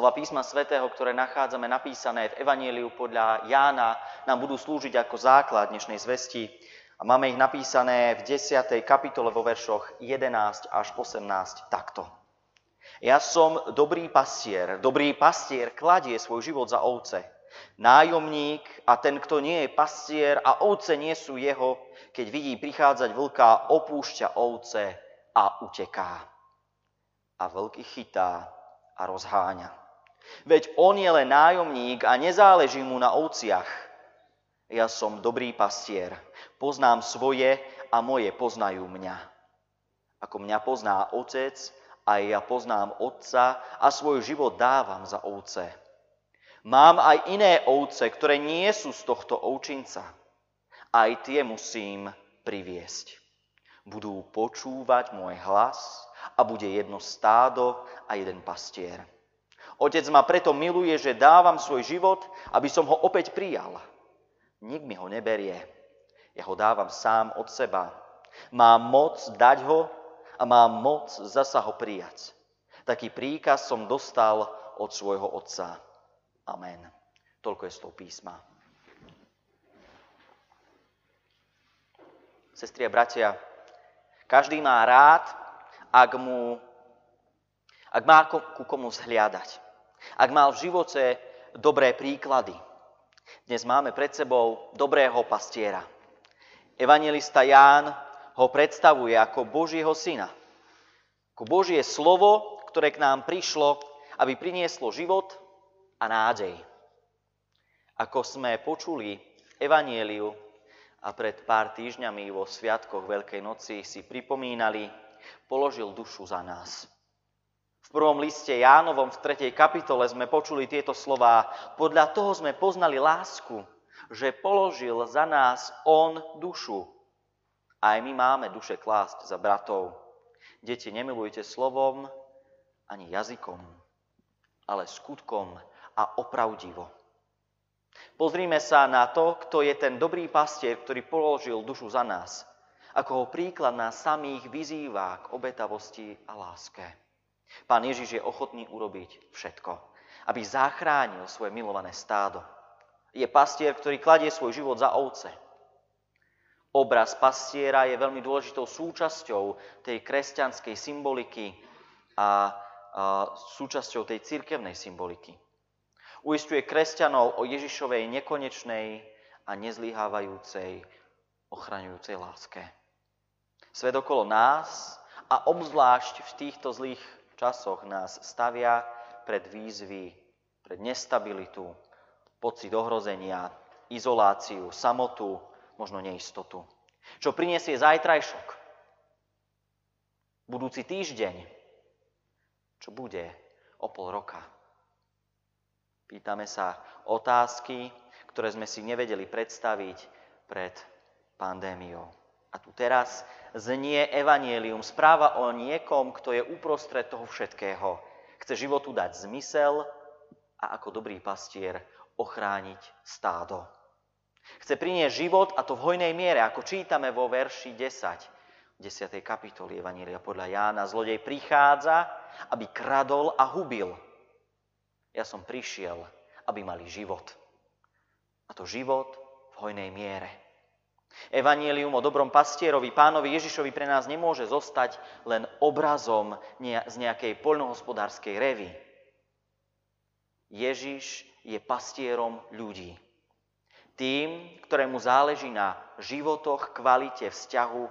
Slova písma svätého, ktoré nachádzame napísané v Evanieliu podľa Jána, nám budú slúžiť ako základ dnešnej zvesti. A máme ich napísané v 10. kapitole vo veršoch 11 až 18 takto. Ja som dobrý pastier. Dobrý pastier kladie svoj život za ovce. Nájomník a ten, kto nie je pastier a ovce nie sú jeho, keď vidí prichádzať vlka, opúšťa ovce a uteká. A vlk ich chytá a rozháňa. Veď on je len nájomník a nezáleží mu na ovciach. Ja som dobrý pastier, poznám svoje a moje poznajú mňa. Ako mňa pozná otec, aj ja poznám otca a svoj život dávam za ovce. Mám aj iné ovce, ktoré nie sú z tohto ovčinca. Aj tie musím priviesť. Budú počúvať môj hlas a bude jedno stádo a jeden pastier. Otec ma preto miluje, že dávam svoj život, aby som ho opäť prijal. Nik mi ho neberie. Ja ho dávam sám od seba. Mám moc dať ho a mám moc zasa ho prijať. Taký príkaz som dostal od svojho otca. Amen. Toľko je z toho písma. Sestri a bratia, každý má rád, ak, mu, ak má ku komu zhliadať. Ak mal v živote dobré príklady. Dnes máme pred sebou dobrého pastiera. Evangelista Ján ho predstavuje ako Božieho syna. Ako Božie slovo, ktoré k nám prišlo, aby prinieslo život a nádej. Ako sme počuli Evanieliu a pred pár týždňami vo Sviatkoch Veľkej noci si pripomínali, položil dušu za nás. V prvom liste Jánovom v 3. kapitole sme počuli tieto slová. Podľa toho sme poznali lásku, že položil za nás On dušu. Aj my máme duše klásť za bratov. Deti, nemilujte slovom ani jazykom, ale skutkom a opravdivo. Pozrime sa na to, kto je ten dobrý pastier, ktorý položil dušu za nás. Ako ho príklad nás samých vyzýva k obetavosti a láske. Pán Ježiš je ochotný urobiť všetko, aby zachránil svoje milované stádo. Je pastier, ktorý kladie svoj život za ovce. Obraz pastiera je veľmi dôležitou súčasťou tej kresťanskej symboliky a, a súčasťou tej cirkevnej symboliky. Uistuje kresťanov o Ježišovej nekonečnej a nezlyhávajúcej, ochraňujúcej láske. Svet okolo nás a obzvlášť v týchto zlých časoch nás stavia pred výzvy, pred nestabilitu, pocit ohrozenia, izoláciu, samotu, možno neistotu. Čo prinesie zajtrajšok, budúci týždeň, čo bude o pol roka. Pýtame sa otázky, ktoré sme si nevedeli predstaviť pred pandémiou. A tu teraz znie evanielium, správa o niekom, kto je uprostred toho všetkého. Chce životu dať zmysel a ako dobrý pastier ochrániť stádo. Chce priniesť život a to v hojnej miere, ako čítame vo verši 10, 10. kapitoly Evanielia podľa Jána. Zlodej prichádza, aby kradol a hubil. Ja som prišiel, aby mali život. A to život v hojnej miere. Evangelium o dobrom pastierovi, pánovi Ježišovi pre nás nemôže zostať len obrazom z nejakej poľnohospodárskej revy. Ježiš je pastierom ľudí. Tým, ktorému záleží na životoch, kvalite vzťahu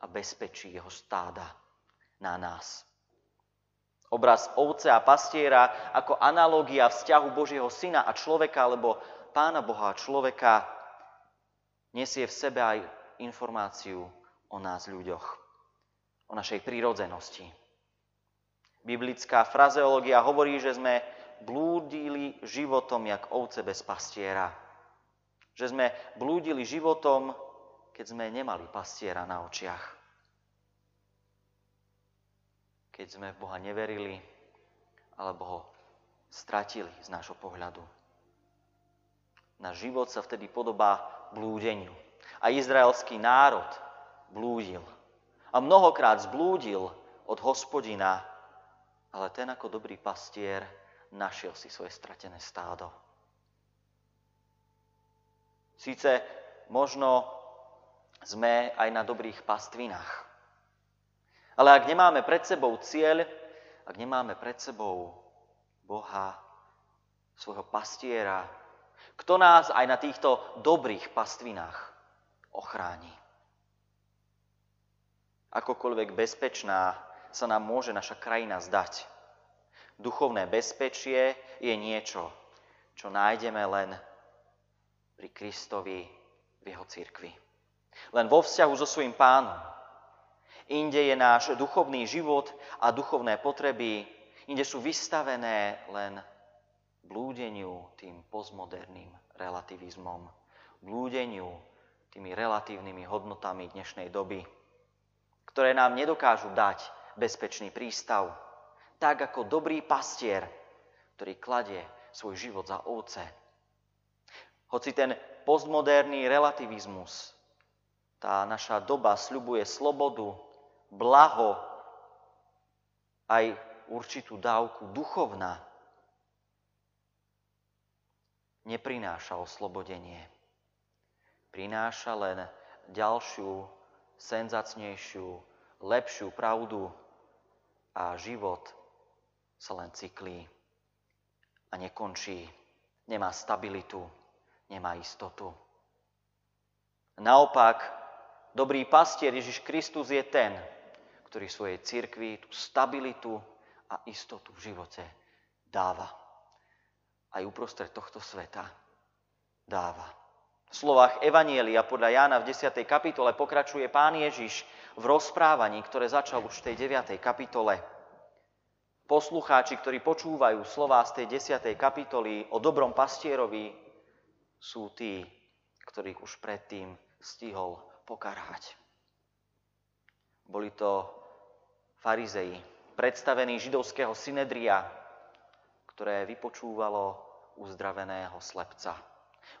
a bezpečí jeho stáda na nás. Obraz ovce a pastiera ako analogia vzťahu Božieho syna a človeka, alebo pána Boha a človeka nesie v sebe aj informáciu o nás ľuďoch, o našej prírodzenosti. Biblická frazeológia hovorí, že sme blúdili životom jak ovce bez pastiera. Že sme blúdili životom, keď sme nemali pastiera na očiach. Keď sme v Boha neverili, alebo ho stratili z nášho pohľadu. Náš život sa vtedy podobá blúdeniu. A izraelský národ blúdil. A mnohokrát zblúdil od hospodina, ale ten ako dobrý pastier našiel si svoje stratené stádo. Síce možno sme aj na dobrých pastvinách, ale ak nemáme pred sebou cieľ, ak nemáme pred sebou Boha, svojho pastiera, kto nás aj na týchto dobrých pastvinách ochráni. Akokoľvek bezpečná sa nám môže naša krajina zdať. Duchovné bezpečie je niečo, čo nájdeme len pri Kristovi v jeho cirkvi. Len vo vzťahu so svojím pánom. Inde je náš duchovný život a duchovné potreby, inde sú vystavené len blúdeniu tým postmoderným relativizmom, blúdeniu tými relatívnymi hodnotami dnešnej doby, ktoré nám nedokážu dať bezpečný prístav, tak ako dobrý pastier, ktorý kladie svoj život za ovce. Hoci ten postmoderný relativizmus, tá naša doba sľubuje slobodu, blaho, aj určitú dávku duchovná, neprináša oslobodenie. Prináša len ďalšiu, senzacnejšiu, lepšiu pravdu a život sa len cyklí a nekončí. Nemá stabilitu, nemá istotu. Naopak, dobrý pastier Ježiš Kristus je ten, ktorý svojej cirkvi tú stabilitu a istotu v živote dáva aj uprostred tohto sveta dáva. V slovách Evanielia podľa Jána v 10. kapitole pokračuje pán Ježiš v rozprávaní, ktoré začal už v tej 9. kapitole. Poslucháči, ktorí počúvajú slová z tej 10. kapitoly o dobrom pastierovi, sú tí, ktorých už predtým stihol pokarhať. Boli to farizei, predstavení židovského synedria, ktoré vypočúvalo uzdraveného slepca.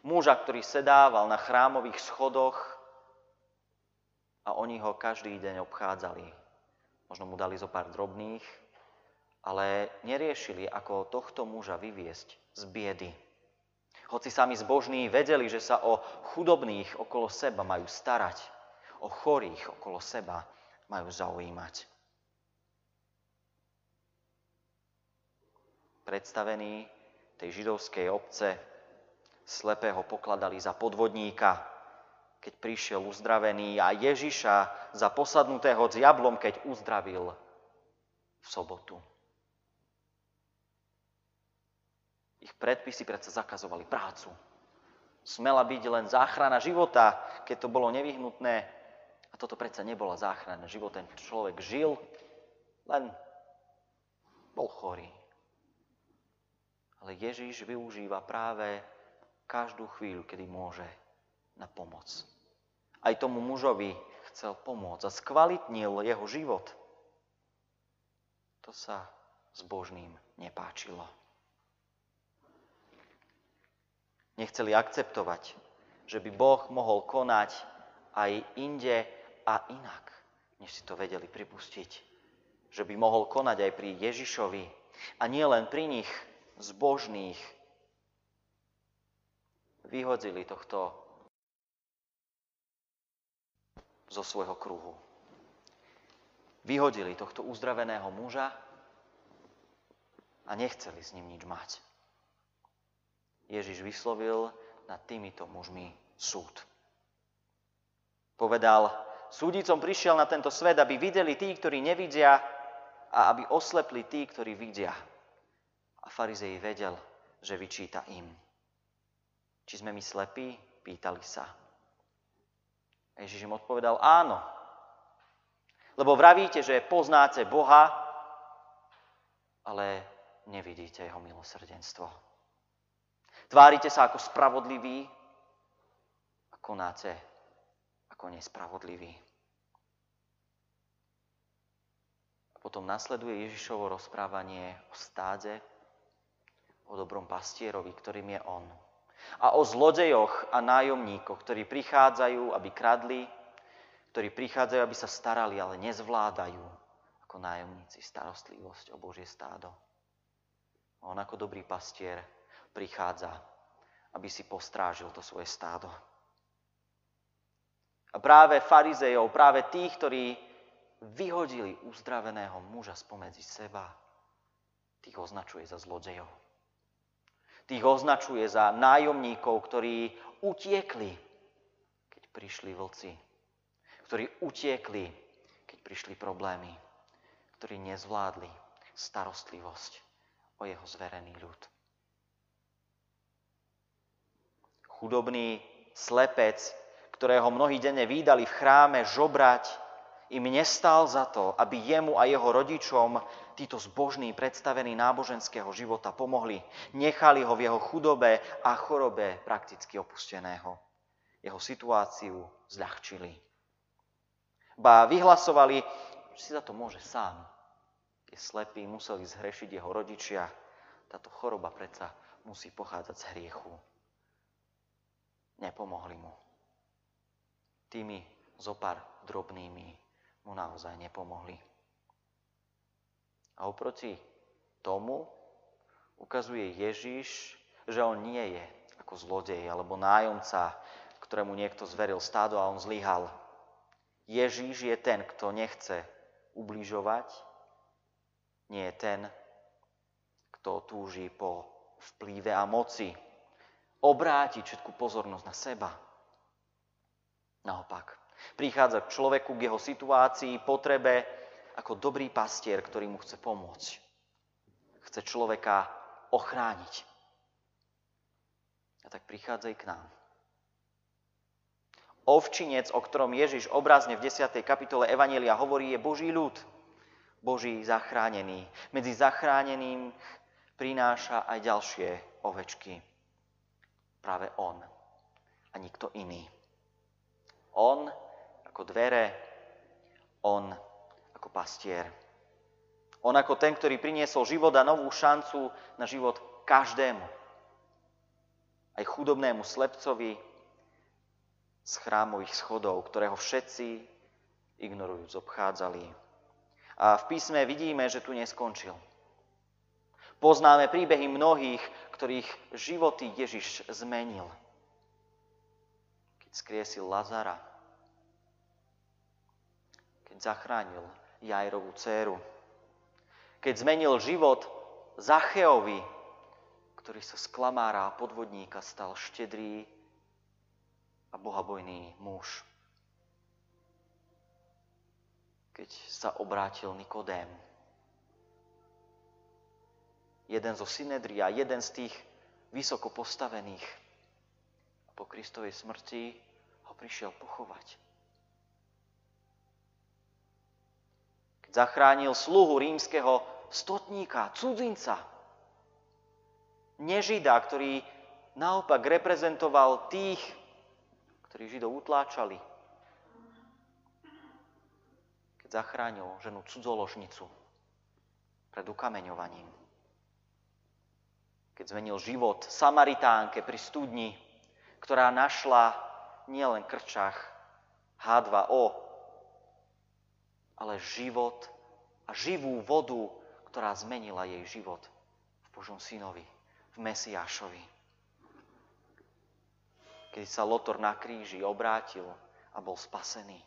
Muža, ktorý sedával na chrámových schodoch a oni ho každý deň obchádzali. Možno mu dali zo pár drobných, ale neriešili, ako tohto muža vyviesť z biedy. Hoci sami zbožní vedeli, že sa o chudobných okolo seba majú starať, o chorých okolo seba majú zaujímať. Predstavení tej židovskej obce slepého pokladali za podvodníka, keď prišiel uzdravený a Ježiša za posadnutého diablom, keď uzdravil v sobotu. Ich predpisy predsa zakazovali prácu. Smela byť len záchrana života, keď to bolo nevyhnutné. A toto predsa nebola záchrana života. Ten človek žil, len bol chorý. Ale Ježíš využíva práve každú chvíľu, kedy môže na pomoc. Aj tomu mužovi chcel pomôcť a skvalitnil jeho život. To sa zbožným nepáčilo. Nechceli akceptovať, že by Boh mohol konať aj inde a inak, než si to vedeli pripustiť. Že by mohol konať aj pri Ježišovi a nie len pri nich, zbožných vyhodili tohto zo svojho kruhu. Vyhodili tohto uzdraveného muža a nechceli s ním nič mať. Ježiš vyslovil nad týmito mužmi súd. Povedal, súdicom prišiel na tento svet, aby videli tí, ktorí nevidia a aby oslepli tí, ktorí vidia. A farizej vedel, že vyčíta im. Či sme my slepí? Pýtali sa. A Ježiš im odpovedal áno. Lebo vravíte, že poznáte Boha, ale nevidíte jeho milosrdenstvo. Tvárite sa ako spravodliví a konáte ako nespravodliví. A potom nasleduje Ježišovo rozprávanie o stáde, o dobrom pastierovi, ktorým je On. A o zlodejoch a nájomníkoch, ktorí prichádzajú, aby kradli, ktorí prichádzajú, aby sa starali, ale nezvládajú ako nájomníci starostlivosť o Božie stádo. On ako dobrý pastier prichádza, aby si postrážil to svoje stádo. A práve farizejov, práve tých, ktorí vyhodili uzdraveného muža spomedzi seba, tých označuje za zlodejov. Tých označuje za nájomníkov, ktorí utiekli, keď prišli vlci. Ktorí utiekli, keď prišli problémy. Ktorí nezvládli starostlivosť o jeho zverený ľud. Chudobný slepec, ktorého mnohí denne výdali v chráme žobrať, im nestal za to, aby jemu a jeho rodičom títo zbožní predstavení náboženského života pomohli. Nechali ho v jeho chudobe a chorobe prakticky opusteného. Jeho situáciu zľahčili. Ba vyhlasovali, že si za to môže sám. Je slepý, museli zhrešiť jeho rodičia. Táto choroba predsa musí pochádzať z hriechu. Nepomohli mu. Tými zopár drobnými mu naozaj nepomohli. A oproti tomu ukazuje Ježiš, že on nie je ako zlodej alebo nájomca, ktorému niekto zveril stádo a on zlyhal. Ježíš je ten, kto nechce ubližovať, nie je ten, kto túži po vplyve a moci, obrátiť všetku pozornosť na seba. Naopak, prichádza k človeku, k jeho situácii, potrebe, ako dobrý pastier, ktorý mu chce pomôcť. Chce človeka ochrániť. A tak prichádza k nám. Ovčinec, o ktorom Ježiš obrazne v 10. kapitole Evanielia hovorí, je Boží ľud. Boží zachránený. Medzi zachráneným prináša aj ďalšie ovečky. Práve on a nikto iný. On ako dvere, on ako pastier. On ako ten, ktorý priniesol život a novú šancu na život každému. Aj chudobnému slepcovi, z chrámových schodov, ktorého všetci ignorujúc obchádzali. A v písme vidíme, že tu neskončil. Poznáme príbehy mnohých, ktorých životy Ježiš zmenil. Keď skriesil Lazara, keď zachránil Jajrovú dceru, keď zmenil život Zacheovi, ktorý sa z klamára a podvodníka stal štedrý a bohabojný muž. Keď sa obrátil Nikodém. Jeden zo Synedria, jeden z tých vysoko postavených. A po Kristovej smrti ho prišiel pochovať. Keď zachránil sluhu rímskeho stotníka, cudzinca, nežida, ktorý naopak reprezentoval tých, ktorí Židov utláčali, keď zachránil ženu cudzoložnicu pred ukameňovaním, keď zmenil život Samaritánke pri studni, ktorá našla nielen krčach H2O, ale život a živú vodu, ktorá zmenila jej život v Božom synovi, v Mesiášovi keď sa Lotor na kríži obrátil a bol spasený.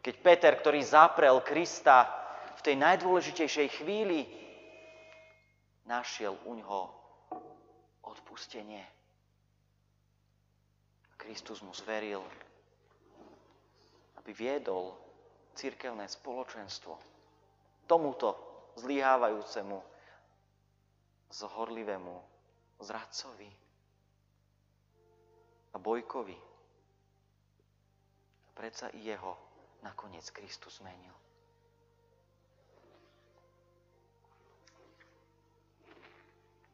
Keď Peter, ktorý zaprel Krista v tej najdôležitejšej chvíli, našiel u ňoho odpustenie. Kristus mu zveril, aby viedol cirkevné spoločenstvo tomuto zlyhávajúcemu, zhorlivému zradcovi a Bojkovi. A predsa i jeho nakoniec Kristus zmenil.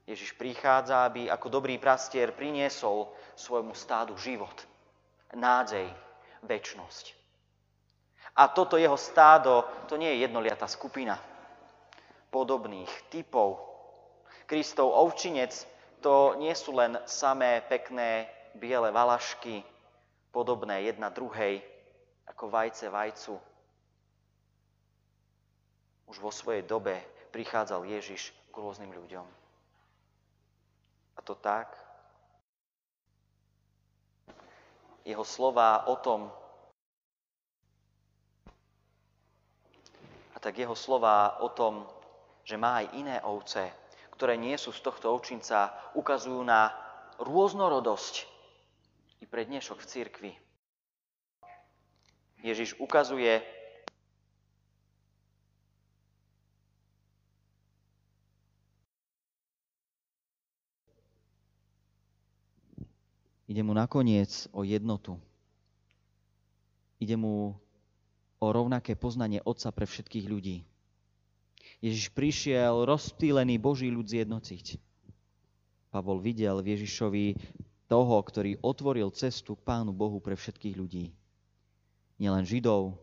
Ježiš prichádza, aby ako dobrý prastier priniesol svojmu stádu život, nádej, väčnosť. A toto jeho stádo, to nie je jednoliatá skupina podobných typov. Kristov ovčinec, to nie sú len samé pekné biele valašky, podobné jedna druhej, ako vajce vajcu. Už vo svojej dobe prichádzal Ježiš k rôznym ľuďom. A to tak, jeho slova o tom, tak jeho slova o tom, že má aj iné ovce, ktoré nie sú z tohto ovčinca, ukazujú na rôznorodosť i pre dnešok v cirkvi. Ježiš ukazuje Ide mu nakoniec o jednotu. Ide mu o rovnaké poznanie Otca pre všetkých ľudí. Ježiš prišiel rozptýlený Boží ľud zjednociť. Pavol videl v Ježišovi toho, ktorý otvoril cestu k Pánu Bohu pre všetkých ľudí. Nielen Židov,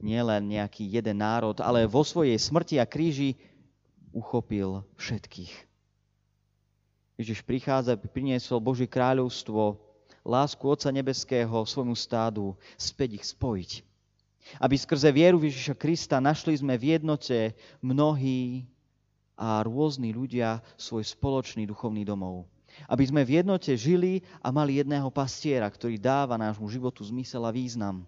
nielen nejaký jeden národ, ale vo svojej smrti a kríži uchopil všetkých. Ježiš prichádza, priniesol Božie kráľovstvo, lásku Otca Nebeského svojmu stádu, späť ich spojiť. Aby skrze vieru Ježiša Krista našli sme v jednote mnohí a rôzni ľudia svoj spoločný duchovný domov. Aby sme v jednote žili a mali jedného pastiera, ktorý dáva nášmu životu zmysel a význam.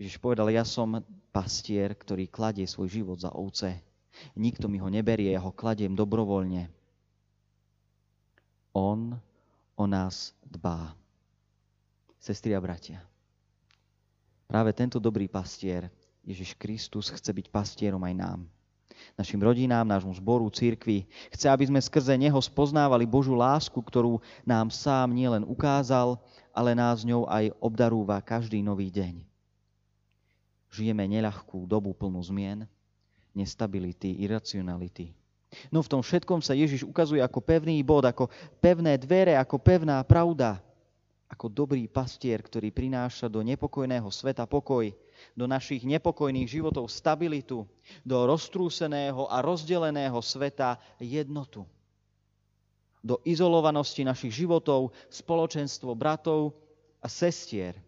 Ježiš povedal, ja som pastier, ktorý kladie svoj život za ovce. Nikto mi ho neberie, ja ho kladiem dobrovoľne. On o nás dbá. Sestri a bratia, práve tento dobrý pastier, Ježiš Kristus, chce byť pastierom aj nám. Našim rodinám, nášmu zboru, církvi. Chce, aby sme skrze Neho spoznávali Božú lásku, ktorú nám sám nielen ukázal, ale nás ňou aj obdarúva každý nový deň. Žijeme neľahkú dobu plnú zmien, nestability, iracionality, No v tom všetkom sa Ježiš ukazuje ako pevný bod, ako pevné dvere, ako pevná pravda, ako dobrý pastier, ktorý prináša do nepokojného sveta pokoj, do našich nepokojných životov stabilitu, do roztrúseného a rozdeleného sveta jednotu. Do izolovanosti našich životov spoločenstvo bratov a sestier.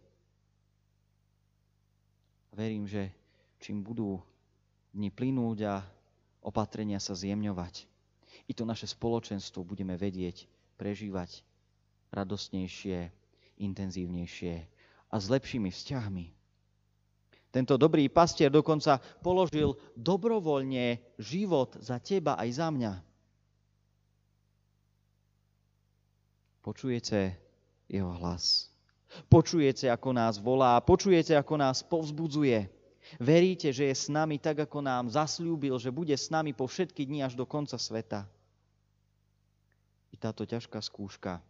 Verím, že čím budú dni plynúť a opatrenia sa zjemňovať. I to naše spoločenstvo budeme vedieť prežívať radostnejšie, intenzívnejšie a s lepšími vzťahmi. Tento dobrý pastier dokonca položil dobrovoľne život za teba aj za mňa. Počujete jeho hlas. Počujete, ako nás volá. Počujete, ako nás povzbudzuje. Veríte, že je s nami tak, ako nám zasľúbil, že bude s nami po všetky dni až do konca sveta. I táto ťažká skúška,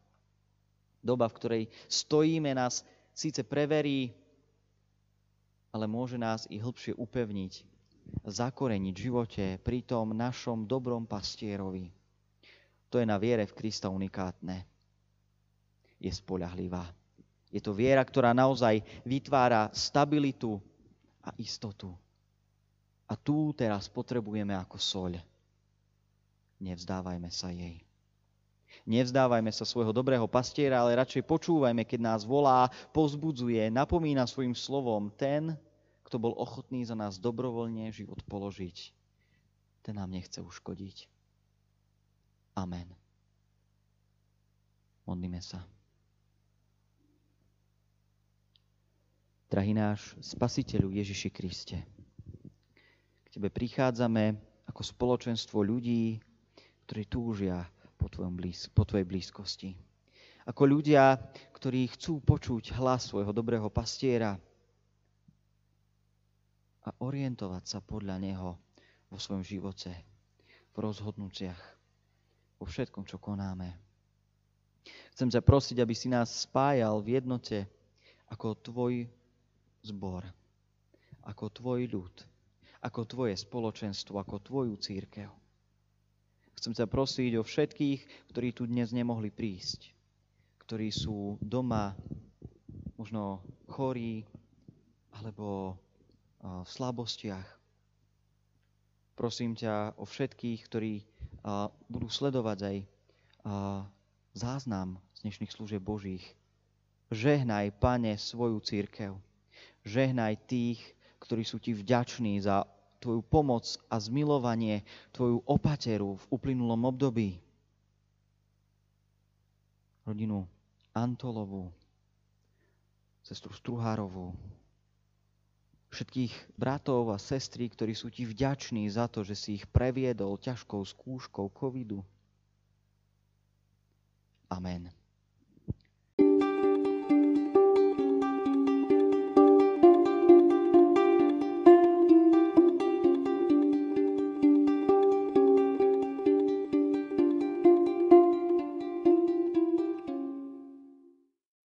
doba, v ktorej stojíme, nás síce preverí, ale môže nás i hĺbšie upevniť, zakoreniť v živote pri tom našom dobrom pastierovi. To je na viere v Krista unikátne. Je spolahlivá. Je to viera, ktorá naozaj vytvára stabilitu, a istotu. A tu teraz potrebujeme ako soľ. Nevzdávajme sa jej. Nevzdávajme sa svojho dobrého pastiera, ale radšej počúvajme, keď nás volá, pozbudzuje, napomína svojim slovom ten, kto bol ochotný za nás dobrovoľne život položiť. Ten nám nechce uškodiť. Amen. Modlíme sa. Drahý náš Spasiteľu Ježiši Kriste, k Tebe prichádzame ako spoločenstvo ľudí, ktorí túžia po, tvojom blíz, po Tvojej blízkosti. Ako ľudia, ktorí chcú počuť hlas svojho dobrého pastiera a orientovať sa podľa Neho vo svojom živote, v rozhodnutiach, vo všetkom, čo konáme. Chcem ťa prosiť, aby si nás spájal v jednote ako Tvoj zbor, ako tvoj ľud, ako tvoje spoločenstvo, ako tvoju církev. Chcem sa prosiť o všetkých, ktorí tu dnes nemohli prísť, ktorí sú doma, možno chorí, alebo v slabostiach. Prosím ťa o všetkých, ktorí budú sledovať aj záznam z dnešných služieb Božích. Žehnaj, Pane, svoju církev. Žehnaj tých, ktorí sú ti vďační za Tvoju pomoc a zmilovanie, Tvoju opateru v uplynulom období. Rodinu Antolovú, sestru Struhárovú, všetkých bratov a sestry, ktorí sú ti vďační za to, že si ich previedol ťažkou skúškou covidu. Amen.